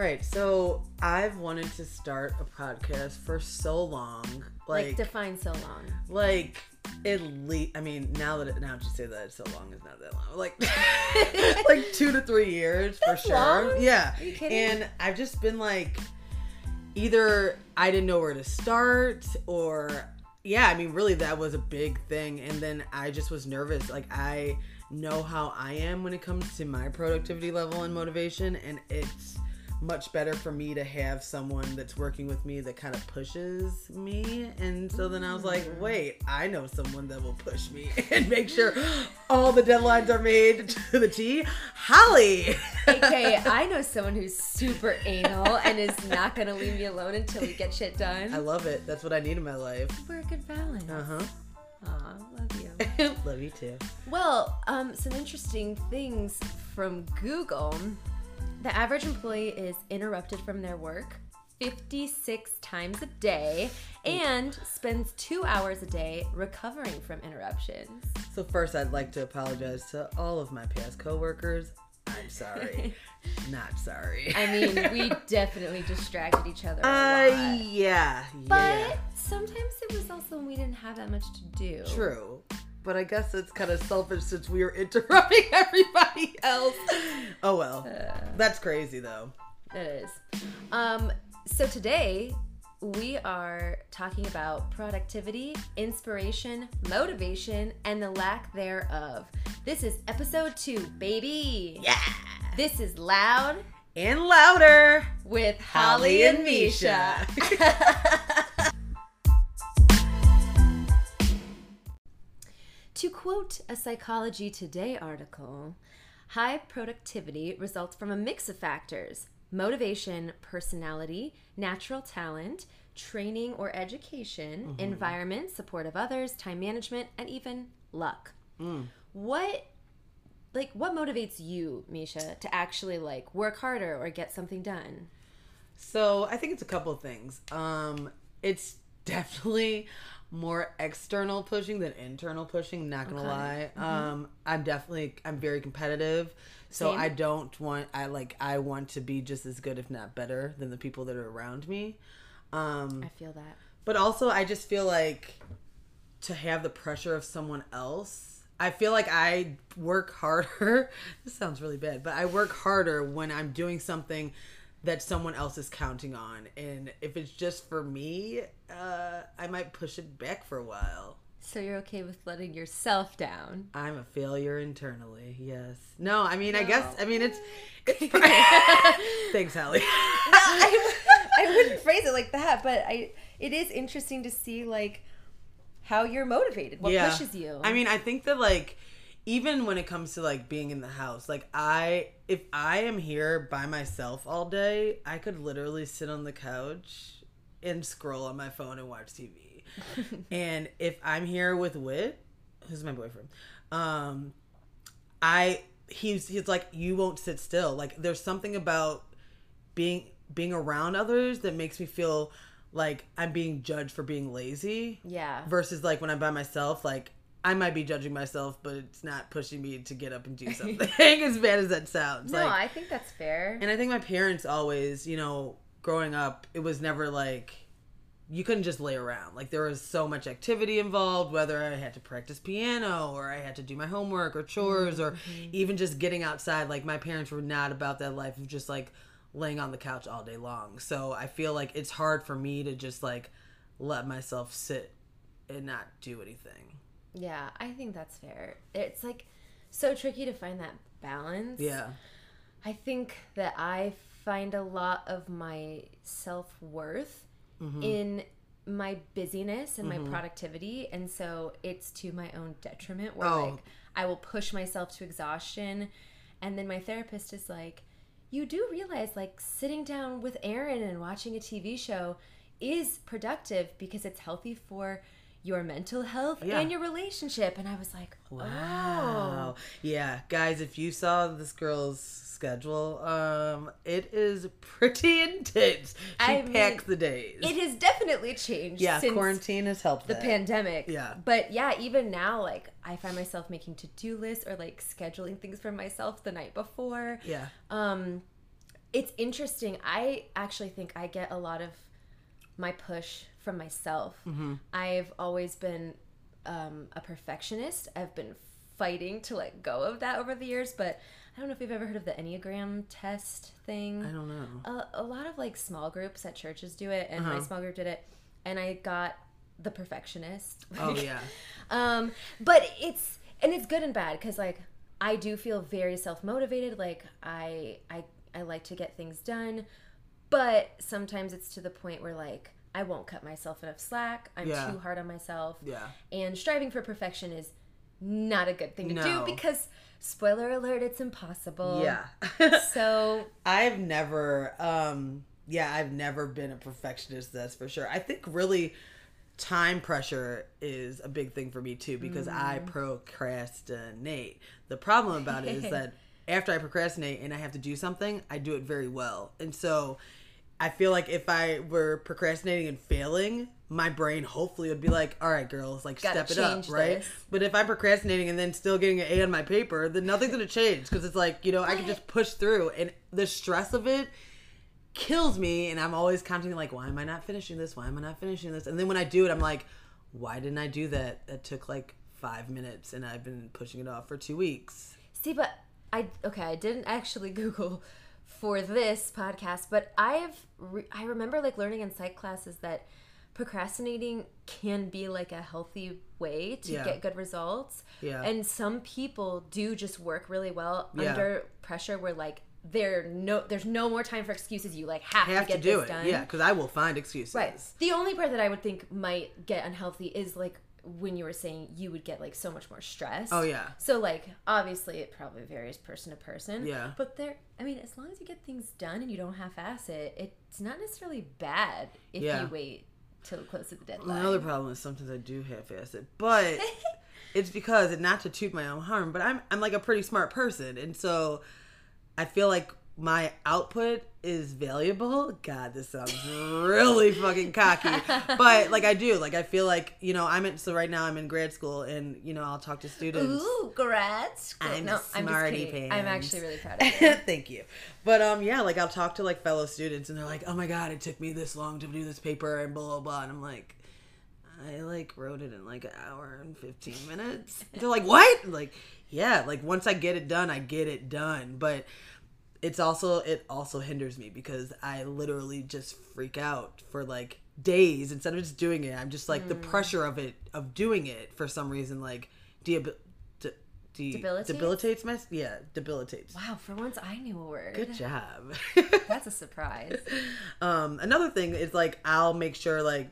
All right, so I've wanted to start a podcast for so long, Like, like, define so long. like at least. I mean, now that it, now that you say that so long, is not that long. Like, like two to three years for That's sure. long? Yeah, Are you kidding? and I've just been like, either I didn't know where to start, or yeah, I mean, really, that was a big thing, and then I just was nervous. Like, I know how I am when it comes to my productivity level and motivation, and it's much better for me to have someone that's working with me that kind of pushes me. And so then I was like, wait, I know someone that will push me and make sure all the deadlines are made to the T. Holly. Okay, I know someone who's super anal and is not gonna leave me alone until we get shit done. I love it. That's what I need in my life. We're a good balance. Uh huh. Aw, love you. love you too. Well, um, some interesting things from Google. The average employee is interrupted from their work 56 times a day and spends two hours a day recovering from interruptions. So first, I'd like to apologize to all of my past coworkers. I'm sorry. Not sorry. I mean, we definitely distracted each other a Uh, yeah. But yeah. sometimes it was also when we didn't have that much to do. True. But I guess it's kind of selfish since we are interrupting everybody else. Oh well. That's crazy though. It is. Um, so today we are talking about productivity, inspiration, motivation, and the lack thereof. This is episode two, baby. Yeah. This is loud And louder. with Holly, and Misha. To quote a Psychology Today article, high productivity results from a mix of factors motivation, personality, natural talent, training or education, environment, support of others, time management, and even luck. What like what motivates you, Misha, to actually like work harder or get something done? So I think it's a couple of things. Um, it's definitely more external pushing than internal pushing. Not gonna lie. Um, I'm definitely I'm very competitive, so Same. I don't want I like I want to be just as good, if not better, than the people that are around me. Um, I feel that. but also I just feel like to have the pressure of someone else. I feel like I work harder. this sounds really bad, but I work harder when I'm doing something that someone else is counting on. And if it's just for me, uh, I might push it back for a while. So you're okay with letting yourself down? I'm a failure internally. Yes. No, I mean, I guess, I mean, it's. it's Thanks, Hallie. I, I wouldn't phrase it like that, but I it is interesting to see like how you're motivated. What pushes you? I mean, I think that like even when it comes to like being in the house, like I if I am here by myself all day, I could literally sit on the couch and scroll on my phone and watch TV. and if I'm here with Wit, who's my boyfriend, um I he's he's like you won't sit still. Like there's something about being being around others that makes me feel like I'm being judged for being lazy yeah. versus like when I'm by myself, like I might be judging myself, but it's not pushing me to get up and do something. as bad as that sounds. No, like, I think that's fair. and I think my parents always, you know, growing up, it was never like you couldn't just lay around. Like there was so much activity involved, whether I had to practice piano or I had to do my homework or chores or mm-hmm. even just getting outside. Like my parents were not about that life of just like laying on the couch all day long. So I feel like it's hard for me to just like let myself sit and not do anything. Yeah, I think that's fair. It's like so tricky to find that balance. Yeah. I think that I find a lot of my self worth Mm-hmm. in my busyness and my productivity. And so it's to my own detriment where Oh. like I will push myself to exhaustion. And then my therapist is like, you do realize like sitting down with Aaron and watching a TV show is productive because it's healthy for your mental health Yeah. and your relationship. And I was like, Wow. oh. Yeah, guys, if you saw this girl's schedule, um, it is pretty intense. She I mean, packs the days. It has definitely changed yeah, since quarantine has helped. the that. pandemic. Yeah. But yeah, even now, like I find myself making to do lists or like scheduling things for myself the night before. Yeah. Um, it's interesting. I actually think I get a lot of my push from myself. Mm-hmm. I've always been um, a perfectionist. I've been fighting to let go of that over the years, but I don't know if you've ever heard of the Enneagram test thing. I don't know. A, a lot of like small groups at churches do it, and my Uh-huh. small group did it, and I got the perfectionist. Oh yeah. Um, but it's and it's good and bad because like I do feel very self motivated. Like I I I like to get things done, but sometimes it's to the point where like I won't cut myself enough slack. I'm Yeah. too hard on myself. Yeah. And striving for perfection is not a good thing to No. do because spoiler alert, it's impossible. Yeah. So I've never um yeah, I've never been a perfectionist, that's for sure. I think really time pressure is a big thing for me too because I procrastinate. The problem about it is that after I procrastinate and I have to do something, I do it very well. And so I feel like if I were procrastinating and failing, my brain hopefully would be like, "All right, girls, like Gotta step it up, right?" this. But if I'm procrastinating and then still getting an A on my paper, then nothing's gonna change because it's like you know I can just push through, and the stress of it kills me. And I'm always counting like, "Why am I not finishing this? Why am I not finishing this?" And then when I do it, I'm like, "Why didn't I do that? That took like five minutes, and I've been pushing it off for two weeks." See, but I okay, I didn't actually Google for this podcast, but I've re- I remember like learning in psych classes that procrastinating can be like a healthy way to Yeah. get good results. Yeah. And some people do just work really well Yeah. under pressure where like there no there's no more time for excuses. You like have, have to to get do this it, done. yeah, because I will find excuses. Right. The only part that I would think might get unhealthy is like when you were saying you would get like so much more stress. Oh, yeah. So like obviously it probably varies person to person. Yeah. But there I mean as long as you get things done and you don't half ass it, it's not necessarily bad if Yeah. you wait till close to the deadline. Another problem is sometimes I do half-ass it, but it's because and not to toot my own harm, but I'm I'm like a pretty smart person, and so I feel like my output is valuable. God, this sounds really fucking cocky, but like I do, like I feel like you know I'm in. So right now I'm in grad school, and you know I'll talk to students. Ooh, grad school. I'm no, I'm smarty kidding. I'm actually really proud of you. Thank you. But um yeah, like I'll talk to like fellow students and they're like, "Oh my god, it took me this long to do this paper and blah blah blah." And I'm like, "I like wrote it in like an hour and 15 minutes." They're like, "What?" I'm like, "Yeah, like once I get it done, I get it done." But it's also it also hinders me because I literally just freak out for like days instead of just doing it. I'm just like the pressure of it of doing it for some reason like deab- de- de- Debilitates? debilitates my yeah debilitates. Wow, for once I knew a word. Good job. That's a surprise. um, another thing is like I'll make sure like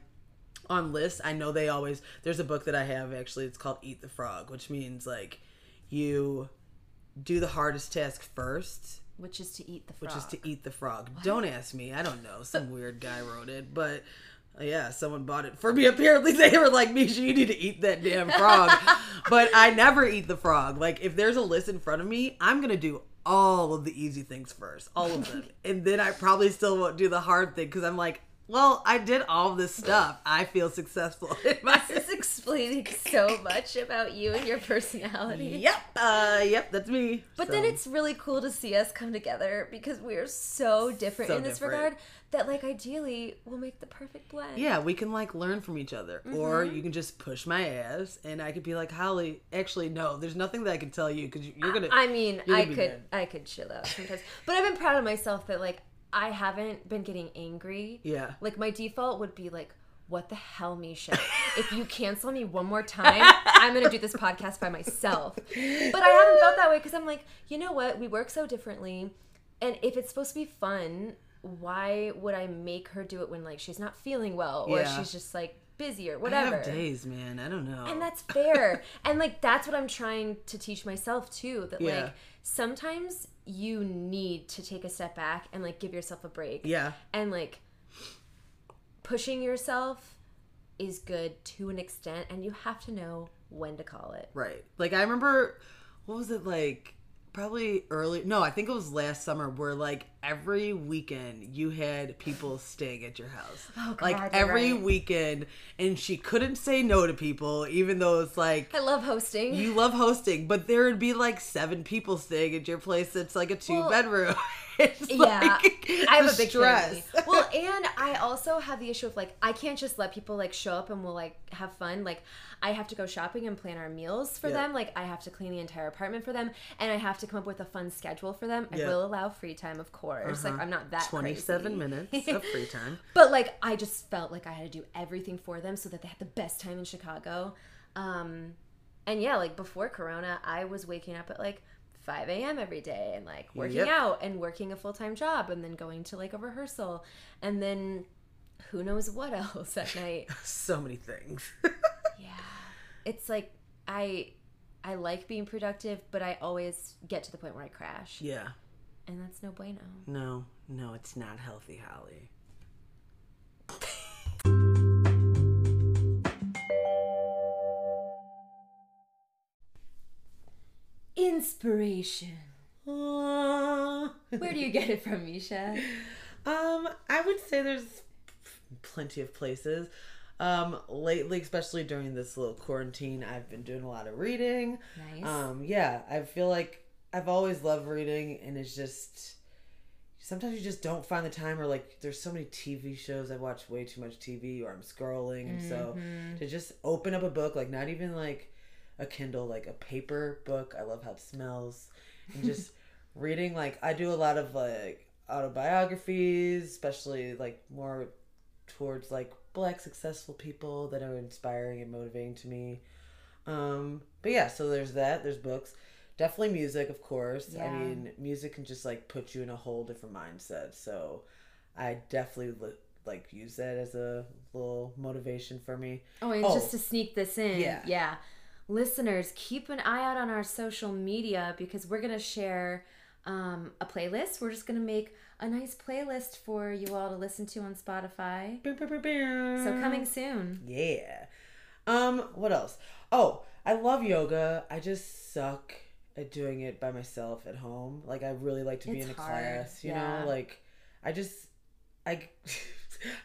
on lists. I know they always. There's a book that I have actually. It's called Eat the Frog, which means like you do the hardest task first, Which is to eat the frog. which is to eat the frog. Don't ask me. I don't know. Some weird guy wrote it, but. Yeah, someone bought it for me. Apparently, they were like, "Misha, you need to eat that damn frog." but I never eat the frog. Like, if there's a list in front of me, I'm gonna do all of the easy things first, all of them, and then I probably still won't do the hard thing because I'm like, "Well, I did all this stuff. I feel successful." In my- explaining so much about you and your personality. yep, uh, yep, that's me. But So, then it's really cool to see us come together because we are so different So in this different. regard that, like, ideally, we'll make the perfect blend. yeah, we can like learn from each other, or Mm-hmm. you can just push my ass, and I could be like, "Holly, actually, no, there's nothing that I can tell you because you're gonna." I mean, I could, good. I could chill out sometimes, but I've been proud of myself that like I haven't been getting angry. Yeah. Like my default would be like, "What the hell, Misha? if you cancel me one more time, I'm gonna do this podcast by myself." But I haven't felt that way because I'm like, you know what? We work so differently, and if it's supposed to be fun, why would I make her do it when like she's not feeling well or Yeah. she's just like busy or I whatever? have days, man. I don't know. and that's fair and like that's what i'm trying to teach myself too that Yeah. like sometimes you need to take a step back and like give yourself a break yeah, and like pushing yourself is good to an extent and you have to know when to call it right. Like I remember, what was it like? Probably early. No, I think it was last summer. Where like every weekend you had people staying at your house. Oh, God, like every right. weekend, and she couldn't say no to people, even though it's like i love hosting you love hosting, but there would be like seven people staying at your place. It's like a two Well, bedroom. It's Yeah, like I have a big stress. family. Well, and I also have the issue of like I can't just let people like show up and we'll like have fun. Like I have to go shopping and plan our meals for Yeah. them. Like I have to clean the entire apartment for them, and I have to come up with a fun schedule for them. I will allow free time, of course. Like Uh-huh. I'm not that 27 crazy. minutes of free time. But like I just felt like I had to do everything for them so that they had the best time in Chicago. Um and yeah, like before corona, I was waking up at like 5 a.m. every day and like working Yep. out and working a full-time job and then going to like a rehearsal and then who knows what else at night. So many things. yeah. It's like I I like being productive, but I always get to the point where I crash. yeah. And that's no bueno. No, no, it's not healthy, Holly. Inspiration. Uh, Where do you get it from, Misha? Um, I would say there's plenty of places. Um, lately, especially during this little quarantine, I've been doing a lot of reading. Nice. Um, yeah, I feel like I've always loved reading, and it's just sometimes you just don't find the time, or like there's so many TV shows. I watch way too much TV, or I'm scrolling, and so Mm-hmm. to just open up a book, like not even like a Kindle, like a paper book. I love how it smells, and just reading. Like I do a lot of like autobiographies, especially like more towards like black successful people that are inspiring and motivating to me. Um, but yeah, so there's that. There's books. Definitely music, of course. I mean, music can just like put you in a whole different mindset. So I definitely li- like use that as a little motivation for me. Oh, and Oh. just to sneak this in, Yeah. yeah. Listeners, keep an eye out on our social media because we're going to share um, a playlist. We're just going to make a nice playlist for you all to listen to on Spotify. So coming soon. Yeah. Um, what else? Oh, I love yoga. I just suck at doing it by myself at home. Like I really like to be It's in a hard, class, you yeah. know? Like I just I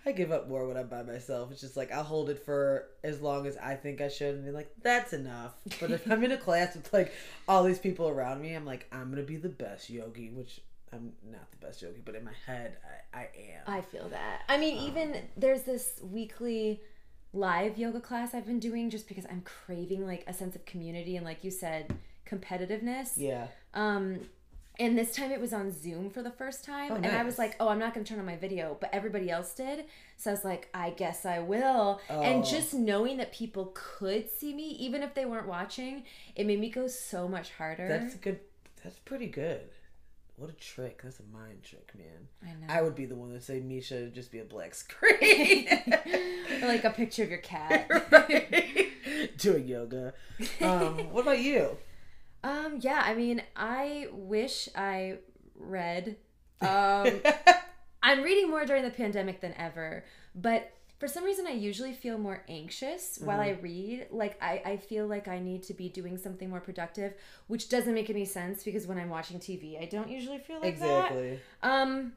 I give up more when I'm by myself. It's just like I'll hold it for as long as I think I should and be like, that's enough. But if I'm in a class with like all these people around me, I'm like, I'm gonna be the best yogi, which I'm not the best yogi, but in my head I, I am. I feel that. I mean, even there's this weekly live yoga class I've been doing just because I'm craving like a sense of community and, like you said, competitiveness. yeah. Um, and this time it was on Zoom for the first time, Oh, and I was like, "Oh, I'm not going to turn on my video," but everybody else did, so I was like, "I guess I will." And Oh. just knowing that people could see me, even if they weren't watching, it made me go so much harder. That's good. That's pretty good. What a trick. That's a mind trick, man. I know. I would be the one that say Misha just be a black screen. Or like a picture of your cat. Doing yoga. Um, what about you? Um, yeah, I mean, I wish I read. Um, I'm reading more during the pandemic than ever, but for some reason, I usually feel more anxious while I read. Like, I, I feel like I need to be doing something more productive, which doesn't make any sense because when I'm watching TV, I don't usually feel like that. exactly. Um,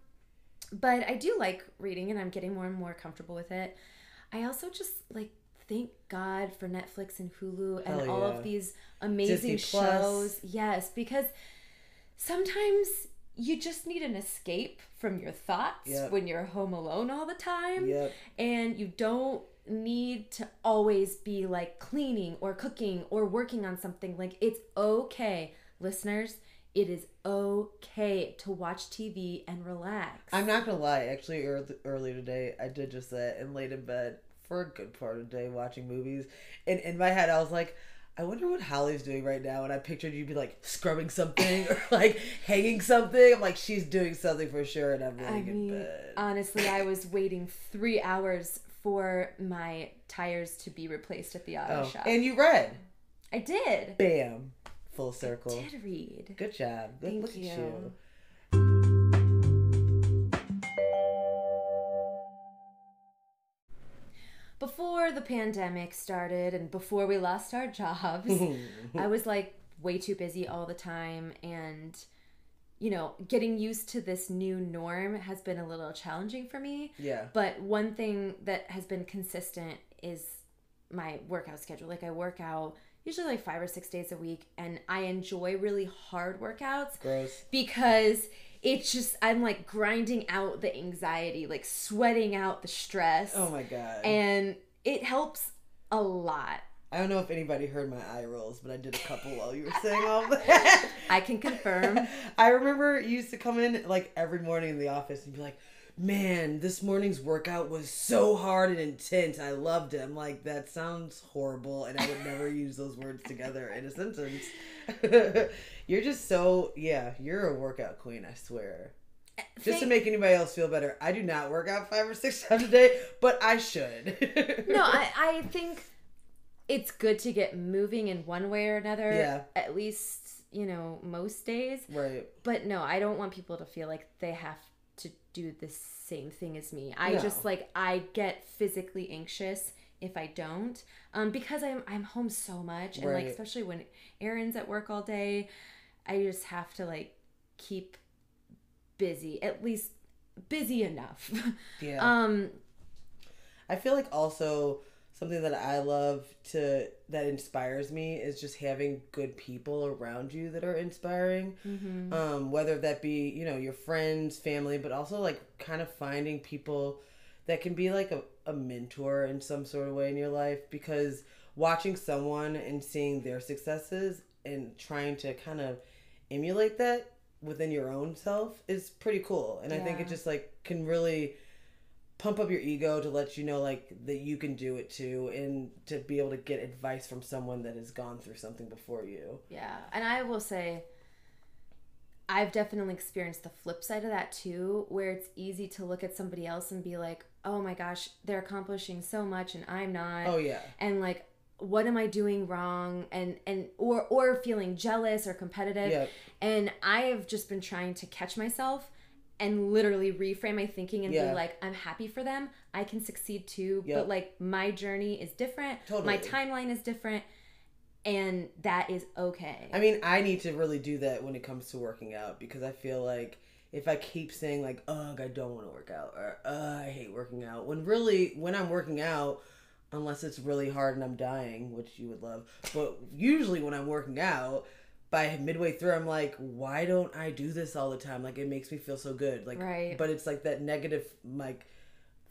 but I do like reading and I'm getting more and more comfortable with it. I also just like thank God for Netflix and Hulu and Hell all of these amazing shows. Yes, because sometimes you just need an escape from your thoughts Yep. when you're home alone all the time Yep. and you don't need to always be like cleaning or cooking or working on something like it's okay listeners it is okay to watch tv and relax I'm not gonna lie. Actually, early, earlier today, I did just that and laid in bed for a good part of the day watching movies. And in my head, I was like, I wonder what Holly's doing right now. And I pictured you'd be like scrubbing something or like hanging something. I'm like, she's doing something for sure. And I'm i laying in bed. honestly i was waiting three hours for my tires to be replaced at the auto Oh, shop and you read. i did Bam. Full circle. did read Good job. Good Thank look at you. you. Before the pandemic started and before we lost our jobs, I was like way too busy all the time and you know, getting used to this new norm has been a little challenging for me. Yeah. But one thing that has been consistent is my workout schedule. Like I work out usually like 5 or 6 days a week and I enjoy really hard workouts Gross. because it's just I'm like grinding out the anxiety, like sweating out the stress. Oh my god. And it helps a lot. I don't know if anybody heard my eye rolls, but I did a couple while you were saying all that. I can confirm. I remember you used to come in like every morning in the office and be like, man, this morning's workout was so hard and intense. I loved it. I'm like, that sounds horrible, and I would never use those words together in a sentence. you're just so, yeah, you're a workout queen, I swear. Just to make anybody else feel better, I do not work out five or six times a day, but I should. no, I, I think it's good to get moving in one way or another. Yeah. At least, you know, most days. right. But no, I don't want people to feel like they have to do the same thing as me. I No. just like I get physically anxious if I don't. Um because I'm I'm home so much and like especially when Aaron's at work all day, I just have to like keep busy. At least busy enough. Yeah. um I feel like also something that I love to that inspires me is just having good people around you that are inspiring. Mm-hmm. Um, whether that be you know your friends, family, but also like kind of finding people that can be like a, a mentor in some sort of way in your life because watching someone and seeing their successes and trying to kind of emulate that within your own self is pretty cool. And i think it just like can really pump up your ego to let you know like that you can do it too and to be able to get advice from someone that has gone through something before you. Yeah, and I will say, I've definitely experienced the flip side of that too, where it's easy to look at somebody else and be like, oh my gosh, they're accomplishing so much and I'm not. oh yeah. And like, what am I doing wrong? And and or or feeling jealous or competitive. Yep. And I have just been trying to catch myself and literally reframe my thinking and Yeah. be like, I'm happy for them. I can succeed too. Yep. But like my journey is different. Totally. My timeline is different. And that is okay. I mean, I need to really do that when it comes to working out because I feel like if I keep saying like, "Ugh, I don't want to work out," or "Ugh, I hate working out," when really when I'm working out, unless it's really hard and I'm dying, which you would love, but usually when I'm working out, by midway through, I'm like, "Why don't I do this all the time? Like, it makes me feel so good." Like, Right. but it's like that negative like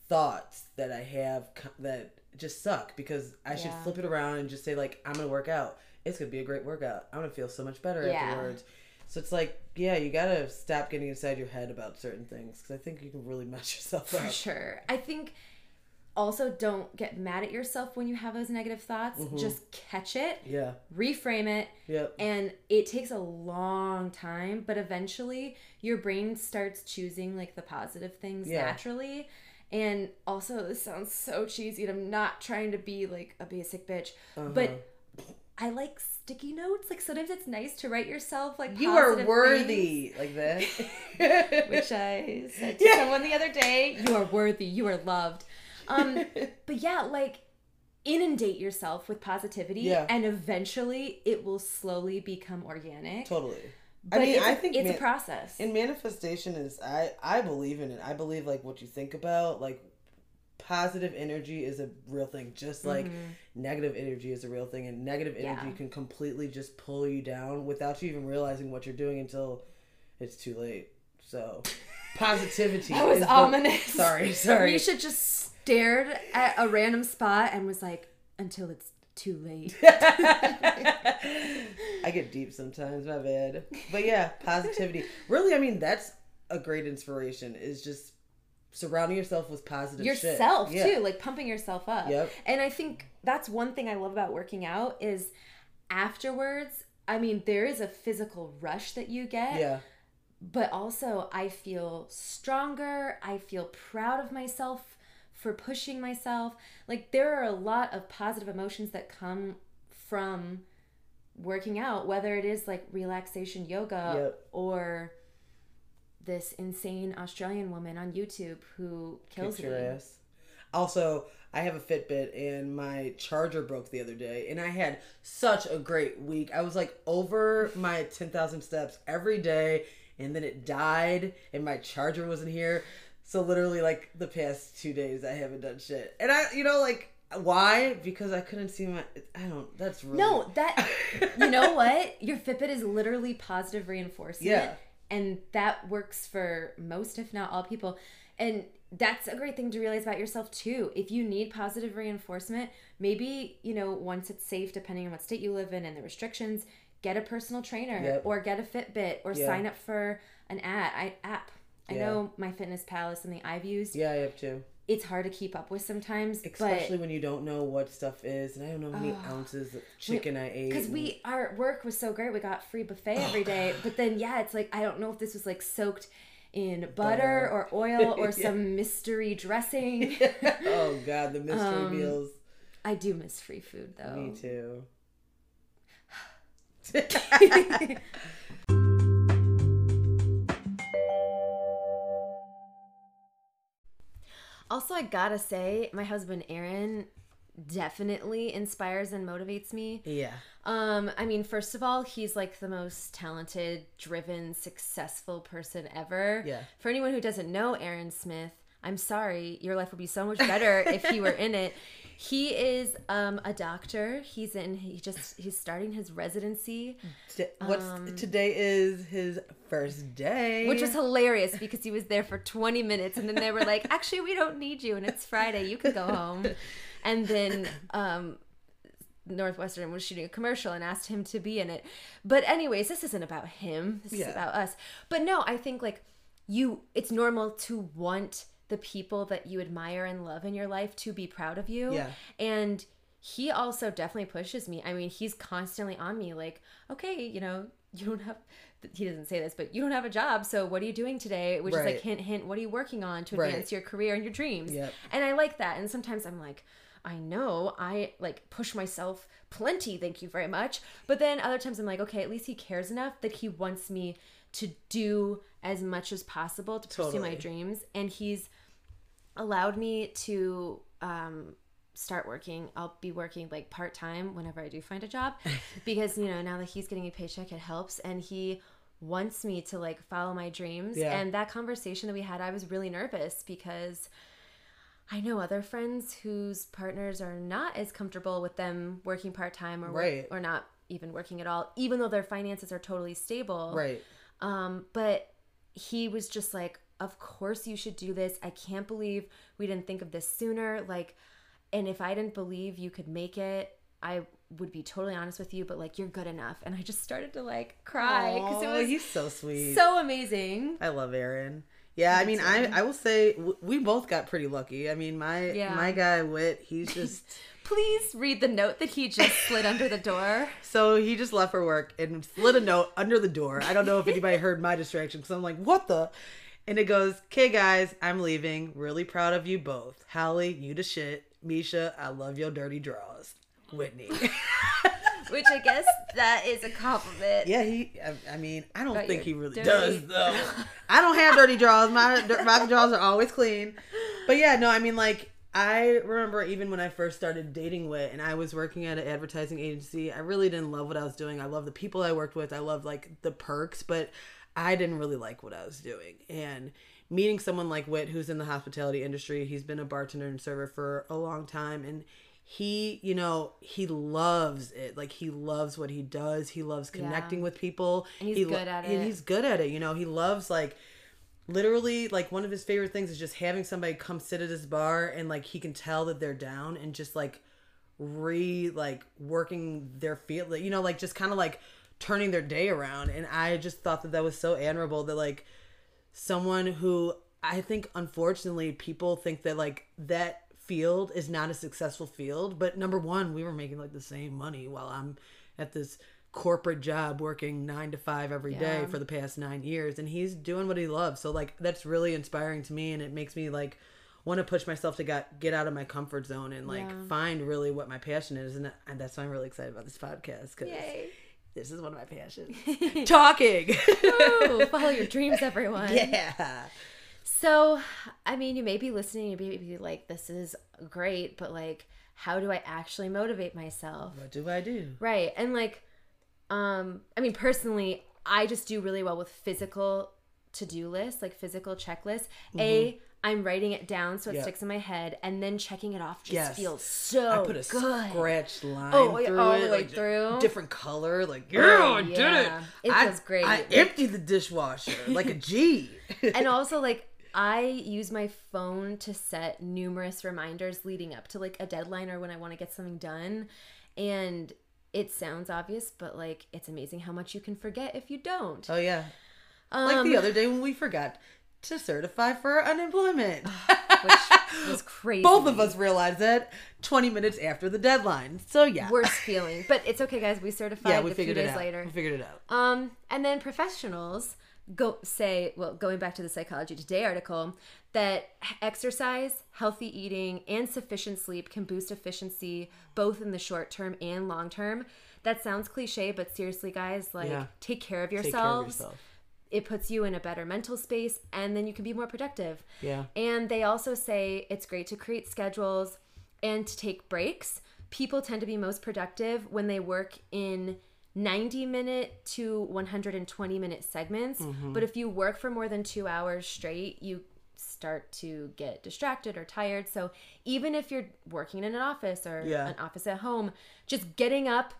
thoughts that I have that just suck because I should flip it around and just say like I'm gonna work out. It's gonna be a great workout. I'm gonna feel so much better Yeah. afterwards. So it's like, yeah, you gotta stop getting inside your head about certain things because I think you can really mess yourself up. For sure. I think also don't get mad at yourself when you have those negative thoughts. Mm-hmm. Just catch it, Yeah. reframe it, Yep. and it takes a long time, but eventually your brain starts choosing like the positive things Yeah. naturally. And also, this sounds so cheesy, and I'm not trying to be like a basic bitch, Uh-huh. but I like sticky notes. Like sometimes it's nice to write yourself like You are worthy like this, which I said to Yeah. someone the other day. You are worthy. You are loved. Um, but yeah, like inundate yourself with positivity, Yeah. and eventually it will slowly become organic. totally. But I mean, I think it's man- a process. And manifestation is I I believe in it. I believe like what you think about like positive energy is a real thing just like negative energy is a real thing and negative energy Mm-hmm. Yeah. can completely just pull you down without you even realizing what you're doing until it's too late. So positivity that was is the- ominous. Sorry, sorry. Should just stared at a random spot and was like, until it's too late. I get deep sometimes, my bad. But yeah, positivity. Really, I mean, that's a great inspiration is just surrounding yourself with positive shit. yourself Yeah. too like pumping yourself up Yep. and i think that's one thing i love about working out is afterwards i mean there is a physical rush that you get Yeah. But also i feel stronger i feel proud of myself for pushing myself like there are a lot of positive emotions that come from working out whether it is like relaxation yoga Yep. or this insane australian woman on youtube who kills Kicked it. Also, I have a Fitbit and my charger broke the other day, and I had such a great week. I was like over my 10,000 steps every day, and then it died, and my charger wasn't here. So, literally, like the past two days, I haven't done shit. And I, you know, like, why? Because I couldn't see my. I don't. That's really. No, that you know what? Your Fitbit is literally positive reinforcement. Yeah. and that works for most if not all people and that's a great thing to realize about yourself too if you need positive reinforcement maybe you know once it's safe depending on what state you live in and the restrictions get a personal trainer Yep. or get a fitbit or Yeah. sign up for an ad I, app i Yeah. know MyFitnessPal is something i've used Yeah, I have too. it's hard to keep up with sometimes Especially but when you don't know what stuff is, and I don't know how many ounces of chicken I ate. because and- we our work was so great we got free buffet every day but then yeah it's like i don't know if this was like soaked in butter, Butter. or oil or Yeah. some mystery dressing oh god, the mystery Um, meals. i do miss free food though Me too. also i gotta say my husband aaron definitely inspires and motivates me yeah. Um, I mean, first of all, he's like the most talented, driven, successful person ever. Yeah. For anyone who doesn't know Aaron Smith, I'm sorry, your life would be so much better if he were in it. He is um, a doctor. He's in. He just he's starting his residency, What's today is his first day, Um, which was hilarious because he was there for 20 minutes and then they were like, "Actually, we don't need you, and it's Friday. You can go home." And then um, Northwestern was shooting a commercial and asked him to be in it. But anyways, this isn't about him. This is about us. But no, I think like you it's normal to want the people that you admire and love in your life to be proud of you. Yeah. And he also definitely pushes me. I mean, he's constantly on me like, "Okay, you know, you don't have he doesn't say this, but you don't have a job, so what are you doing today? Which is like hint hint, what are you working on to Right. advance your career and your dreams? Yep. And I like that. And sometimes I'm like, I know I like push myself plenty, thank you very much. But then other times I'm like, okay, at least he cares enough that he wants me to do as much as possible to pursue my dreams. And he's allowed me to um start working. I'll be working like part time whenever I do find a job because you know now that he's getting a paycheck, it helps, and he wants me to like follow my dreams. Yeah. And that conversation that we had, I was really nervous because I know other friends whose partners are not as comfortable with them working part time or Right. or not even working at all, even though their finances are totally stable. right. Um, but he was just like, Of course you should do this. I can't believe we didn't think of this sooner. Like, and if I didn't believe you could make it, I would be totally honest with you, but like, you're good enough. And I just started to like cry because it was he's so sweet. so amazing. I love Aaron. Yeah, I mean, I I will say w- we both got pretty lucky. I mean, my Yeah. my guy Wit, he's just Please read the note that he just slid under the door. so he just left for work and slid a note under the door. I don't know if anybody heard my distraction because I'm like, what the? And it goes, "Okay, guys, I'm leaving. Really proud of you both. Hallie, you the shit. Misha, I love your dirty draws. Whitney. Which I guess that is a compliment. yeah, he. I, I mean, I don't think he really dirty- does though. I don't have dirty draws. My my draws are always clean. But yeah, no, I mean, like I remember even when I first started dating Wit and I was working at an advertising agency, I really didn't love what I was doing. I love the people I worked with. I loved like the perks, but I didn't really like what I was doing. And meeting someone like Wit who's in the hospitality industry, he's been a bartender and server for a long time and he, you know, he loves it. Like he loves what he does. He loves connecting with people. And he's He good at and it. he's good at it. You know, he loves like literally like one of his favorite things is just having somebody come sit at his bar and like he can tell that they're down and just like re like working their field you know like just kind of like turning their day around and i just thought that that was so admirable that like someone who i think unfortunately people think that like that field is not a successful field but number one we were making like the same money while i'm at this corporate job working nine to five every day Yeah. for the past nine years and he's doing what he loves so like that's really inspiring to me and it makes me like want to push myself to get get out of my comfort zone and like Yeah. find really what my passion is and, and that's why i'm really excited about this podcast because this is one of my passions talking Woo, follow your dreams, everyone. yeah So, I mean, you may be listening, you may be like, this is great, but like, how do I actually motivate myself? what do i do Right. And like, um, I mean, personally, I just do really well with physical to do lists, like physical checklists. A, I'm writing it down so it Yeah. sticks in my head, and then checking it off just Yes. feels so I put a good. scratch line Oh, through all it, the way like, through. different color. Like, yeah, I did it. It I, feels great. I emptied the dishwasher like a G. and also like I use my phone to set numerous reminders leading up to like a deadline or when I want to get something done. And it sounds obvious, but like it's amazing how much you can forget if you don't. oh yeah, like Um, the other day when we forgot to certify for unemployment. which was crazy. Both of us realized that 20 minutes after the deadline. So yeah, worst feeling. But it's okay guys, we certified yeah, we a few figured it days out. later. We figured it out. Um, and then professionals go say, well, going back to the Psychology Today article, that exercise, healthy eating, and sufficient sleep can boost efficiency both in the short term and long term. That sounds cliche, but seriously, guys, like Yeah. take care of Take care of yourselves. yourself. It puts you in a better mental space, and then you can be more productive. Yeah. And they also say it's great to create schedules and to take breaks. People tend to be most productive when they work in 90 minute to 120 minute segments. Mm-hmm. But if you work for more than two hours straight, you start to get distracted or tired. So even if you're working in an office or Yeah. an office at home, just getting up,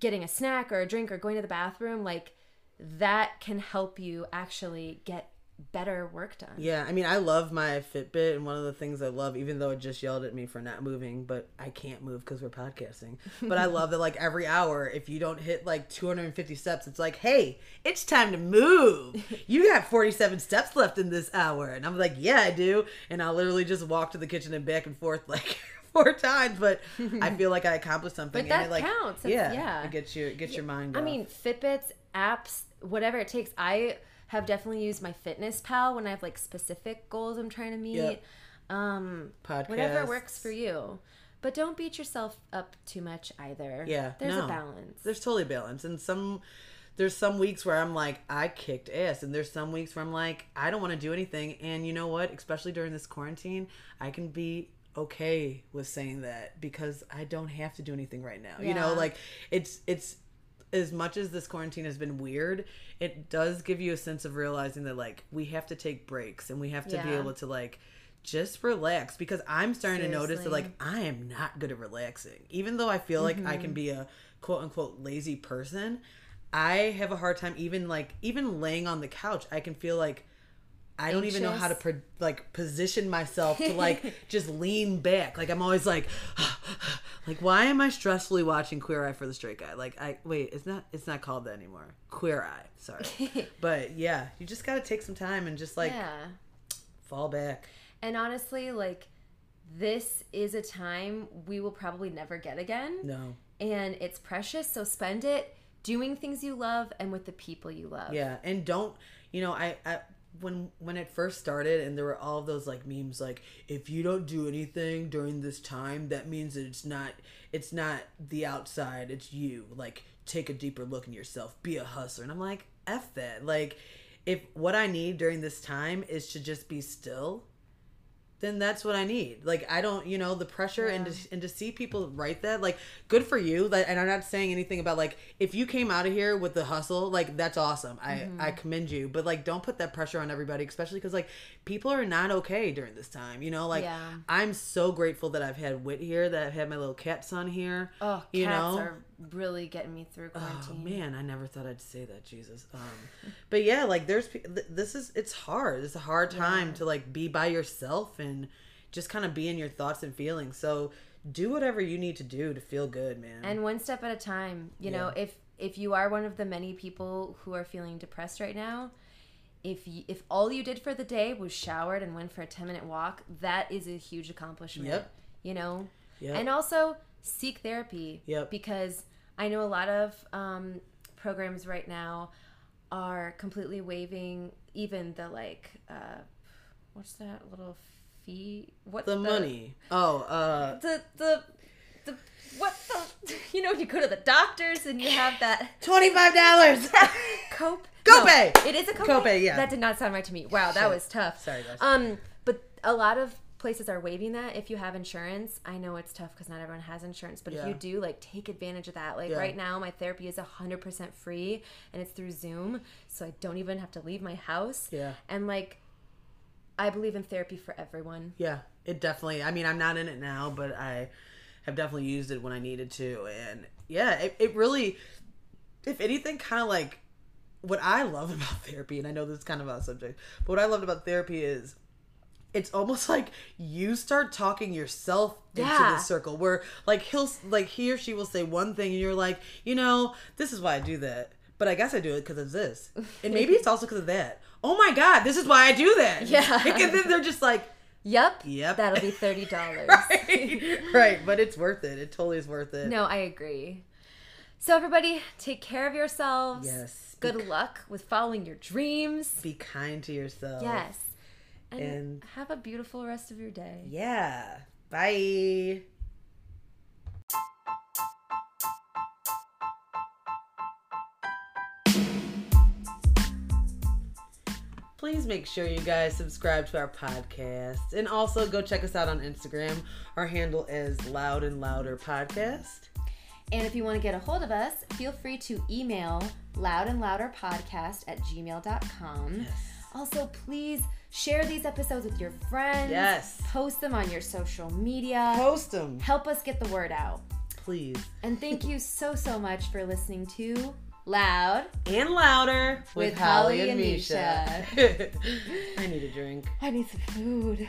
getting a snack or a drink or going to the bathroom, like that can help you actually get better work done. Yeah, I mean, I love my Fitbit, and one of the things I love, even though it just yelled at me for not moving, but I can't move because we're podcasting. But I love that, like, every hour, if you don't hit like 250 steps, it's like, hey, it's time to move. You got 47 steps left in this hour. And I'm like, yeah, I do. And I'll literally just walk to the kitchen and back and forth, like, four times, but I feel like I accomplished something. But that it, like, counts. That's- Yeah, yeah. It gets, you, it gets your mind I off. mean, Fitbits, apps, whatever it takes. I have definitely used MyFitnessPal when I have like specific goals I'm trying to meet. Yep. Um, Podcasts. whatever works for you. But don't beat yourself up too much either. Yeah, There's no. a balance. There's totally balance, and some there's some weeks where I'm like I kicked ass, and there's some weeks where I'm like I don't want to do anything. And you know what? Especially during this quarantine, I can be okay with saying that because I don't have to do anything right now. Yeah. You know, like it's it's as much as this quarantine has been weird, it does give you a sense of realizing that like we have to take breaks and we have to be able to like just relax because I'm starting to notice that like I am not good at relaxing. Even though I feel like I Mm-hmm. can be a quote unquote lazy person, I have a hard time even like even laying on the couch. I can feel like I don't even know how to pro- like position myself to like just lean back. Like I'm always like, like why am I stressfully watching Queer Eye for the Straight Guy? Like I wait, it's not it's not called that anymore. Queer Eye, sorry. but yeah, you just got to take some time and just like yeah. fall back. And honestly, like this is a time we will probably never get again. No. And it's precious, so spend it doing things you love and with the people you love. Yeah, and don't you know I, I when when it first started and there were all those like memes like if you don't do anything during this time that means that it's not it's not the outside it's you. Like take a deeper look in yourself. Be a hustler. And I'm like f that. Like if what I need during this time is to just be still then that's what I need. Like I don't, you know, the pressure and to, and to see people write that, like, good for you. Like, and I'm not saying anything about like if you came out of here with the hustle, like that's awesome. I mm-hmm. I commend you, but like don't put that pressure on everybody, especially because like people are not okay during this time. You know, like Yeah. I'm so grateful that I've had Wit here, that I've had my little cat son here. Oh, cats you know, are really getting me through quarantine. Oh man, I never thought I'd say that, Jesus. Um, but yeah, like there's this is it's hard. It's a hard time to like be by yourself and just kind of be in your thoughts and feelings. So do whatever you need to do to feel good, man. and one step at a time you know if if you are one of the many people who are feeling depressed right now if you, if all you did for the day was showered and went for a 10 minute walk that is a huge accomplishment Yep. you know Yep. and also seek therapy Yep. because i know a lot of um, programs right now are completely waiving even the like uh, what's that little fee what the money. Oh, uh, the the the what the you know you go to the doctors and you have that twenty five dollars. cope Copay! No, it is a copay. Copay, yeah. that did not sound right to me wow that Shit. was tough Sorry, guys. um but a lot of places are waiving that if you have insurance i know it's tough because not everyone has insurance but if you do like take advantage of that like Yeah. right now my therapy is 100% free and it's through zoom so i don't even have to leave my house Yeah. and like I believe in therapy for everyone. Yeah, it definitely. I mean, I'm not in it now, but I have definitely used it when I needed to, and yeah, it, it really, if anything, kind of like what I love about therapy, and I know this is kind of a subject, but what I loved about therapy is it's almost like you start talking yourself into Yeah. the circle where like he'll like he or she will say one thing and you're like you know this is why i do that but i guess i do it because of this and maybe it's also because of that oh my god this is why i do that Yeah. and then they're just like Yep. Yep. That'll be thirty dollars. right right but it's worth it it totally is worth it No, I agree. So everybody, take care of yourselves. yes Good luck with following your dreams. be kind to yourself Yes. And, And- have a beautiful rest of your day. yeah. Bye. Please make sure you guys subscribe to our podcast. And also go check us out on instagram. Our handle is loud and louder podcast. And if you want to get a hold of us, feel free to email loudandlouderpodcast at gmail.com. Also, please share these episodes with your friends. Yes. Post them on your social media. post them Help us get the word out. please And thank you so, so much for listening to Loud. and louder with, With holly Holly and and misha i need a drink I need some food.